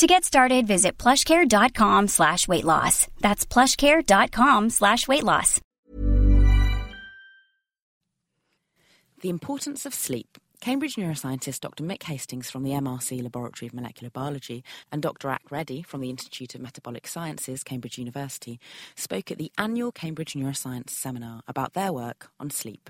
To get started, visit plushcare.com slash weight loss. That's plushcare.com slash weight loss. The importance of sleep. Cambridge neuroscientist Dr. Mick Hastings from the MRC Laboratory of Molecular Biology and Dr. Ak Reddy from the Institute of Metabolic Sciences, Cambridge University, spoke at the annual Cambridge Neuroscience Seminar about their work on sleep.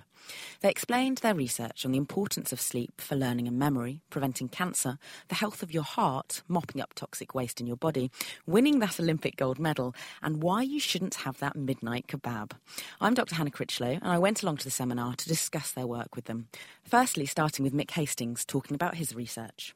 They explained their research on the importance of sleep for learning and memory, preventing cancer, the health of your heart, mopping up toxic waste in your body, winning that Olympic gold medal, and why you shouldn't have that midnight kebab. I'm Dr. Hannah Critchlow, and I went along to the seminar to discuss their work with them. Firstly, starting with Mick Hastings talking about his research.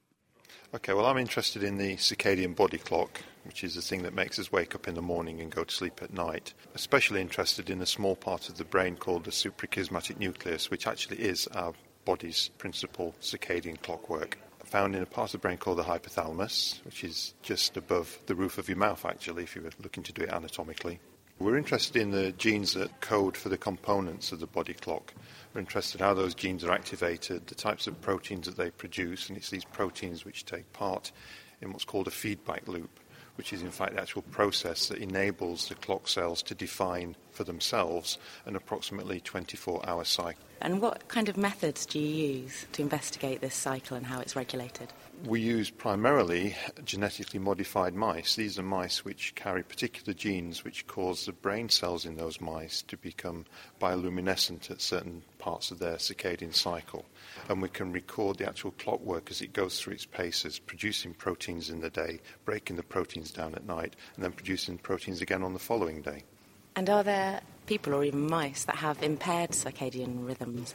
Okay, well, I'm interested in the circadian body clock, which is the thing that makes us wake up in the morning and go to sleep at night. Especially interested in a small part of the brain called the suprachiasmatic nucleus, which actually is our body's principal circadian clockwork. Found in a part of the brain called the hypothalamus, which is just above the roof of your mouth, actually, if you were looking to do it anatomically. We're interested in the genes that code for the components of the body clock. We're interested in how those genes are activated, the types of proteins that they produce, and it's these proteins which take part in what's called a feedback loop, which is in fact the actual process that enables the clock cells to define for themselves an approximately 24 hour cycle. And what kind of methods do you use to investigate this cycle and how it's regulated? We use primarily genetically modified mice. These are mice which carry particular genes which cause the brain cells in those mice to become bioluminescent at certain parts of their circadian cycle. And we can record the actual clockwork as it goes through its paces, producing proteins in the day, breaking the proteins down at night, and then producing proteins again on the following day. And are there people or even mice that have impaired circadian rhythms?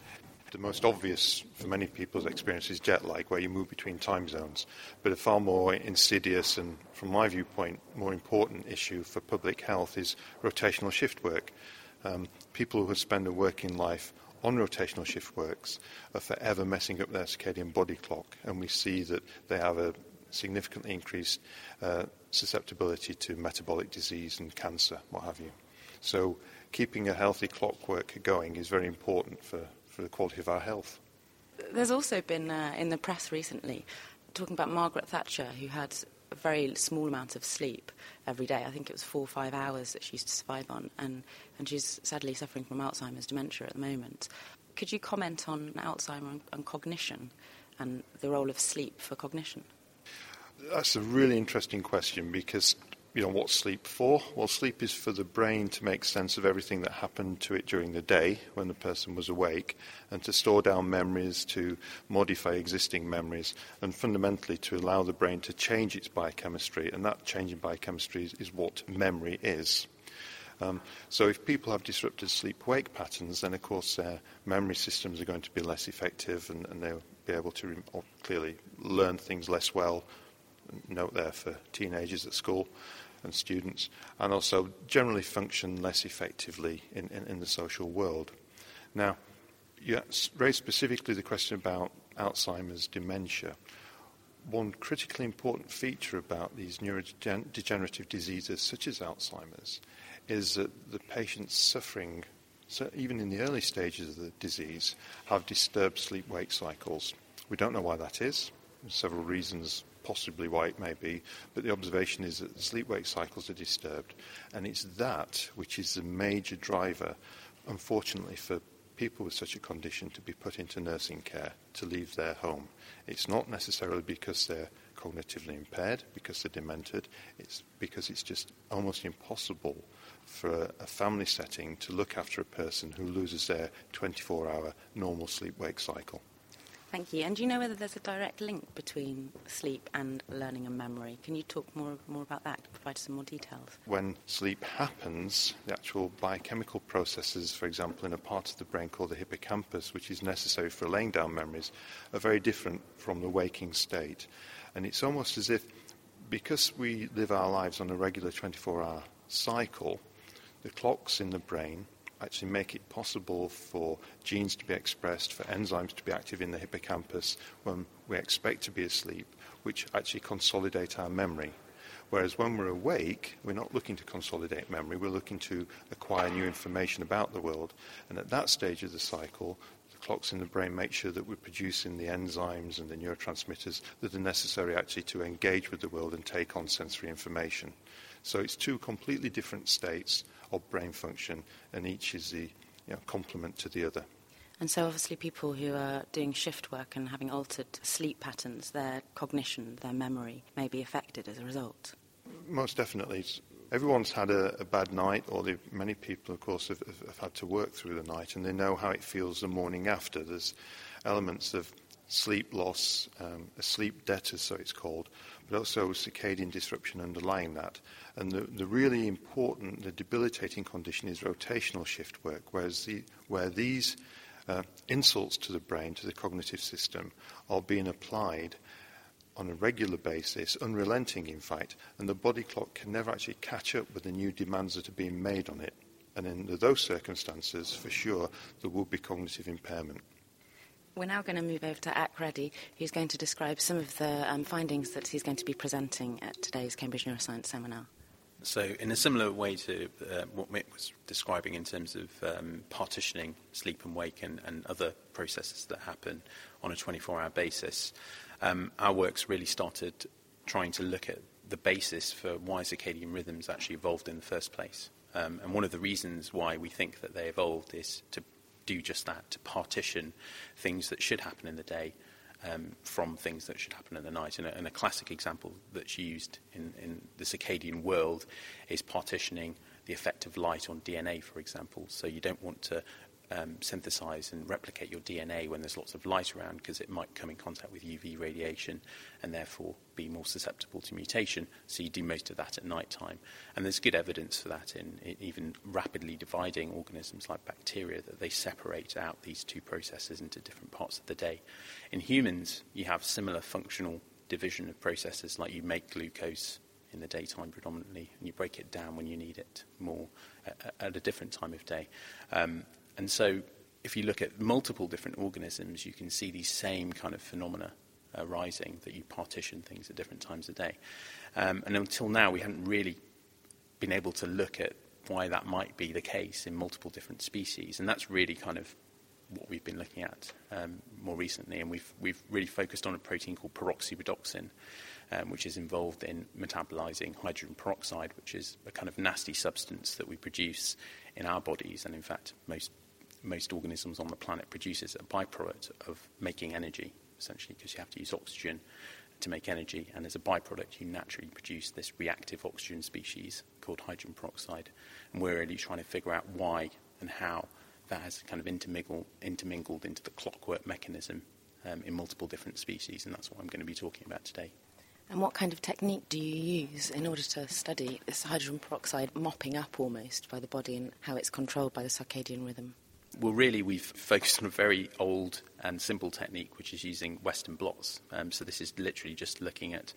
The most obvious for many people's experience is jet lag, where you move between time zones. But a far more insidious and, from my viewpoint, more important issue for public health is rotational shift work. Um, people who spend a working life on rotational shift works are forever messing up their circadian body clock, and we see that they have a significantly increased uh, susceptibility to metabolic disease and cancer, what have you. So, keeping a healthy clockwork going is very important for for the quality of our health. There's also been uh, in the press recently talking about Margaret Thatcher, who had a very small amount of sleep every day. I think it was four or five hours that she used to survive on, and, and she's sadly suffering from Alzheimer's dementia at the moment. Could you comment on Alzheimer and, and cognition and the role of sleep for cognition? That's a really interesting question because you know, what's sleep for? Well, sleep is for the brain to make sense of everything that happened to it during the day when the person was awake and to store down memories, to modify existing memories, and fundamentally to allow the brain to change its biochemistry. And that changing biochemistry is, is what memory is. Um, so if people have disrupted sleep-wake patterns, then of course their memory systems are going to be less effective and, and they'll be able to re- clearly learn things less well, note there for teenagers at school and students, and also generally function less effectively in, in, in the social world. Now, you raised specifically the question about Alzheimer's dementia. One critically important feature about these neurodegenerative diseases, such as Alzheimer's, is that the patients suffering, so even in the early stages of the disease, have disturbed sleep wake cycles. We don't know why that is. There's several reasons possibly why it may be, but the observation is that the sleep-wake cycles are disturbed, and it's that which is the major driver, unfortunately, for people with such a condition to be put into nursing care, to leave their home. It's not necessarily because they're cognitively impaired, because they're demented, it's because it's just almost impossible for a family setting to look after a person who loses their 24 hour normal sleep wake cycle. Thank you. And do you know whether there's a direct link between sleep and learning and memory? Can you talk more, more about that, provide some more details? When sleep happens, the actual biochemical processes, for example, in a part of the brain called the hippocampus, which is necessary for laying down memories, are very different from the waking state. And it's almost as if, because we live our lives on a regular 24 hour cycle, the clocks in the brain actually make it possible for genes to be expressed, for enzymes to be active in the hippocampus when we expect to be asleep, which actually consolidate our memory. Whereas when we're awake, we're not looking to consolidate memory, we're looking to acquire new information about the world. And at that stage of the cycle, the clocks in the brain make sure that we're producing the enzymes and the neurotransmitters that are necessary actually to engage with the world and take on sensory information. So it's two completely different states of brain function, and each is the you know, complement to the other. And so, obviously, people who are doing shift work and having altered sleep patterns, their cognition, their memory may be affected as a result. Most definitely. Everyone's had a, a bad night, or many people, of course, have, have had to work through the night, and they know how it feels the morning after. There's elements of sleep loss, um, a sleep debt, as so it's called, but also circadian disruption underlying that. And the, the really important, the debilitating condition is rotational shift work, whereas the, where these uh, insults to the brain, to the cognitive system, are being applied on a regular basis, unrelenting in fact, and the body clock can never actually catch up with the new demands that are being made on it. And in those circumstances, for sure, there will be cognitive impairment. We're now going to move over to Ak Reddy, who's going to describe some of the um, findings that he's going to be presenting at today's Cambridge Neuroscience Seminar. So, in a similar way to uh, what Mick was describing in terms of um, partitioning sleep and wake and, and, other processes that happen on a 24 hour basis, um, our work's really started trying to look at the basis for why circadian rhythms actually evolved in the first place. Um, and one of the reasons why we think that they evolved is to do just that, to partition things that should happen in the day um, from things that should happen in the night. And a, and a classic example that's used in, in the circadian world is partitioning the effect of light on DNA, for example. So you don't want to um, synthesize and replicate your DNA when there's lots of light around because it might come in contact with UV radiation and therefore be more susceptible to mutation. So you do most of that at night time. And there's good evidence for that in, in even rapidly dividing organisms like bacteria that they separate out these two processes into different parts of the day. In humans, you have similar functional division of processes like you make glucose in the daytime predominantly, and you break it down when you need it more at, at a different time of day. Um, and so, if you look at multiple different organisms, you can see these same kind of phenomena arising that you partition things at different times of day. Um, and until now, we haven't really been able to look at why that might be the case in multiple different species. And that's really kind of what we've been looking at um, more recently. And we've, we've really focused on a protein called peroxiredoxin, um, which is involved in metabolizing hydrogen peroxide, which is a kind of nasty substance that we produce in our bodies. And in fact, most most organisms on the planet produces a byproduct of making energy, essentially, because you have to use oxygen to make energy. And as a byproduct, you naturally produce this reactive oxygen species called hydrogen peroxide. And we're really trying to figure out why and how that has kind of intermingled, intermingled into the clockwork mechanism um, in multiple different species. And that's what I'm going to be talking about today. And what kind of technique do you use in order to study this hydrogen peroxide mopping up almost by the body and how it's controlled by the circadian rhythm? Well, really, we've focused on a very old and simple technique, which is using Western blots. Um, so this is literally just looking at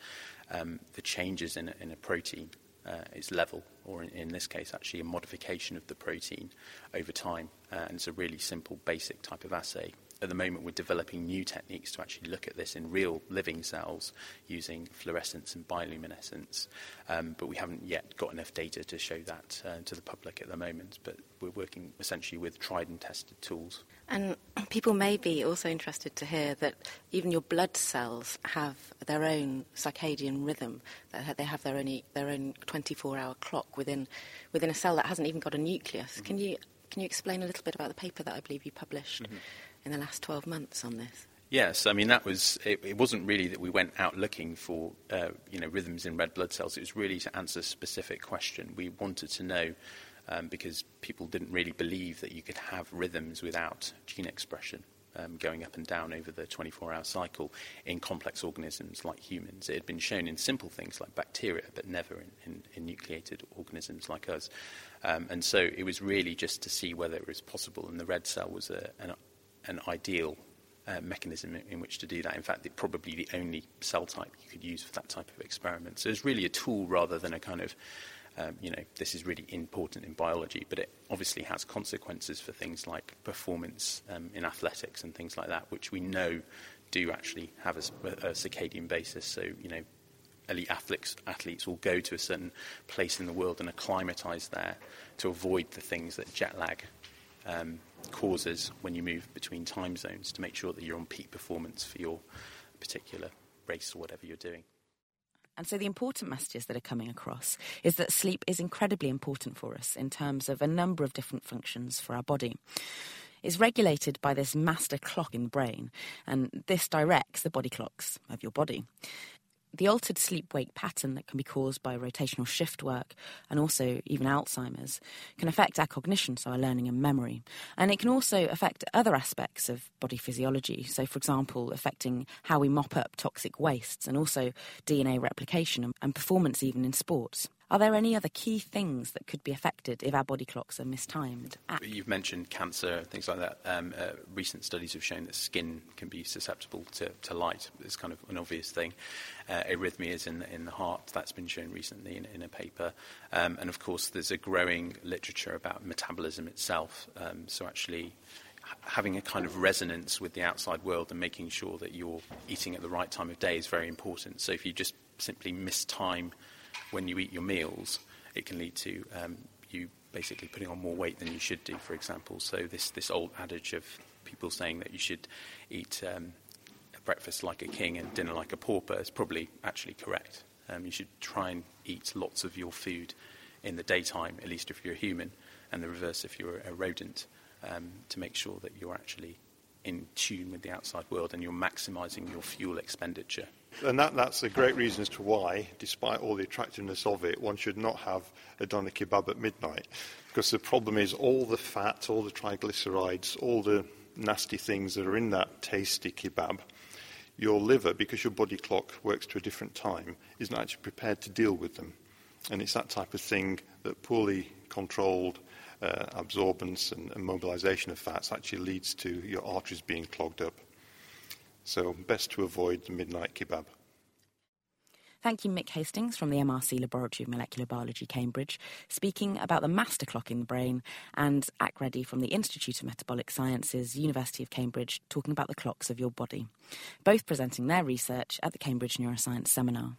um, the changes in a, in a protein, uh, its level, or in, in, this case, actually a modification of the protein over time. Uh, and it's a really simple, basic type of assay at the moment, we're developing new techniques to actually look at this in real living cells using fluorescence and bioluminescence. Um, but we haven't yet got enough data to show that uh, to the public at the moment. But we're working essentially with tried and tested tools. And people may be also interested to hear that even your blood cells have their own circadian rhythm. That they have their own their own 24-hour clock within within a cell that hasn't even got a nucleus. Mm-hmm. Can you can you explain a little bit about the paper that I believe you published? Mm-hmm in the last 12 months on this? Yes, I mean that was it, it wasn't really that we went out looking for uh, you know rhythms in red blood cells. It was really to answer a specific question. We wanted to know um, because people didn't really believe that you could have rhythms without gene expression. Um, going up and down over the 24 hour cycle in complex organisms like humans. It had been shown in simple things like bacteria, but never in, in, in nucleated organisms like us. Um, and so it was really just to see whether it was possible, and the red cell was a, an an ideal uh, mechanism in, in, which to do that. In fact, it's probably the only cell type you could use for that type of experiment. So it's really a tool rather than a kind of um, you know, this is really important in biology, but it obviously has consequences for things like performance um, in athletics and things like that, which we know do actually have a, a circadian basis. So, you know, elite athletes, athletes will go to a certain place in the world and acclimatise there to avoid the things that jet lag um, causes when you move between time zones to make sure that you're on peak performance for your particular race or whatever you're doing. And so, the important messages that are coming across is that sleep is incredibly important for us in terms of a number of different functions for our body. It's regulated by this master clock in the brain, and this directs the body clocks of your body the altered sleep wake pattern that can be caused by rotational shift work and also even Alzheimer's can affect our cognition, so our learning and memory. And it can also affect other aspects of body physiology, so, for example, affecting how we mop up toxic wastes and also DNA replication and performance even in sports. Are there any other key things that could be affected if our body clocks are mistimed? At? You've mentioned cancer, things like that. Um, uh, recent studies have shown that skin can be susceptible to, to light. It's kind of an obvious thing. Uh, arrhythmias in, in the heart, that's been shown recently in, in a paper. Um, and of course, there's a growing literature about metabolism itself. Um, so actually, having a kind of resonance with the outside world and making sure that you're eating at the right time of day is very important. So if you just simply miss time when you eat your meals, it can lead to um, you basically putting on more weight than you should do, for example. So this, this old adage of people saying that you should eat um, breakfast like a king and dinner like a pauper is probably actually correct. Um, you should try and eat lots of your food in the daytime, at least if you're a human, and the reverse if you're a rodent, um, to make sure that you're actually in tune with the outside world and you're maximising your fuel expenditure. And that, that's a great reason as to why, despite all the attractiveness of it, one should not have a doner kebab at midnight. Because the problem is all the fat, all the triglycerides, all the nasty things that are in that tasty kebab, your liver, because your body clock works to a different time, isn't actually prepared to deal with them. And it's that type of thing that poorly controlled uh, absorbance and, and mobilization of fats actually leads to your arteries being clogged up. So, best to avoid the midnight kebab. Thank you, Mick Hastings from the MRC Laboratory of Molecular Biology, Cambridge, speaking about the master clock in the brain, and Ak Reddy from the Institute of Metabolic Sciences, University of Cambridge, talking about the clocks of your body. Both presenting their research at the Cambridge Neuroscience Seminar.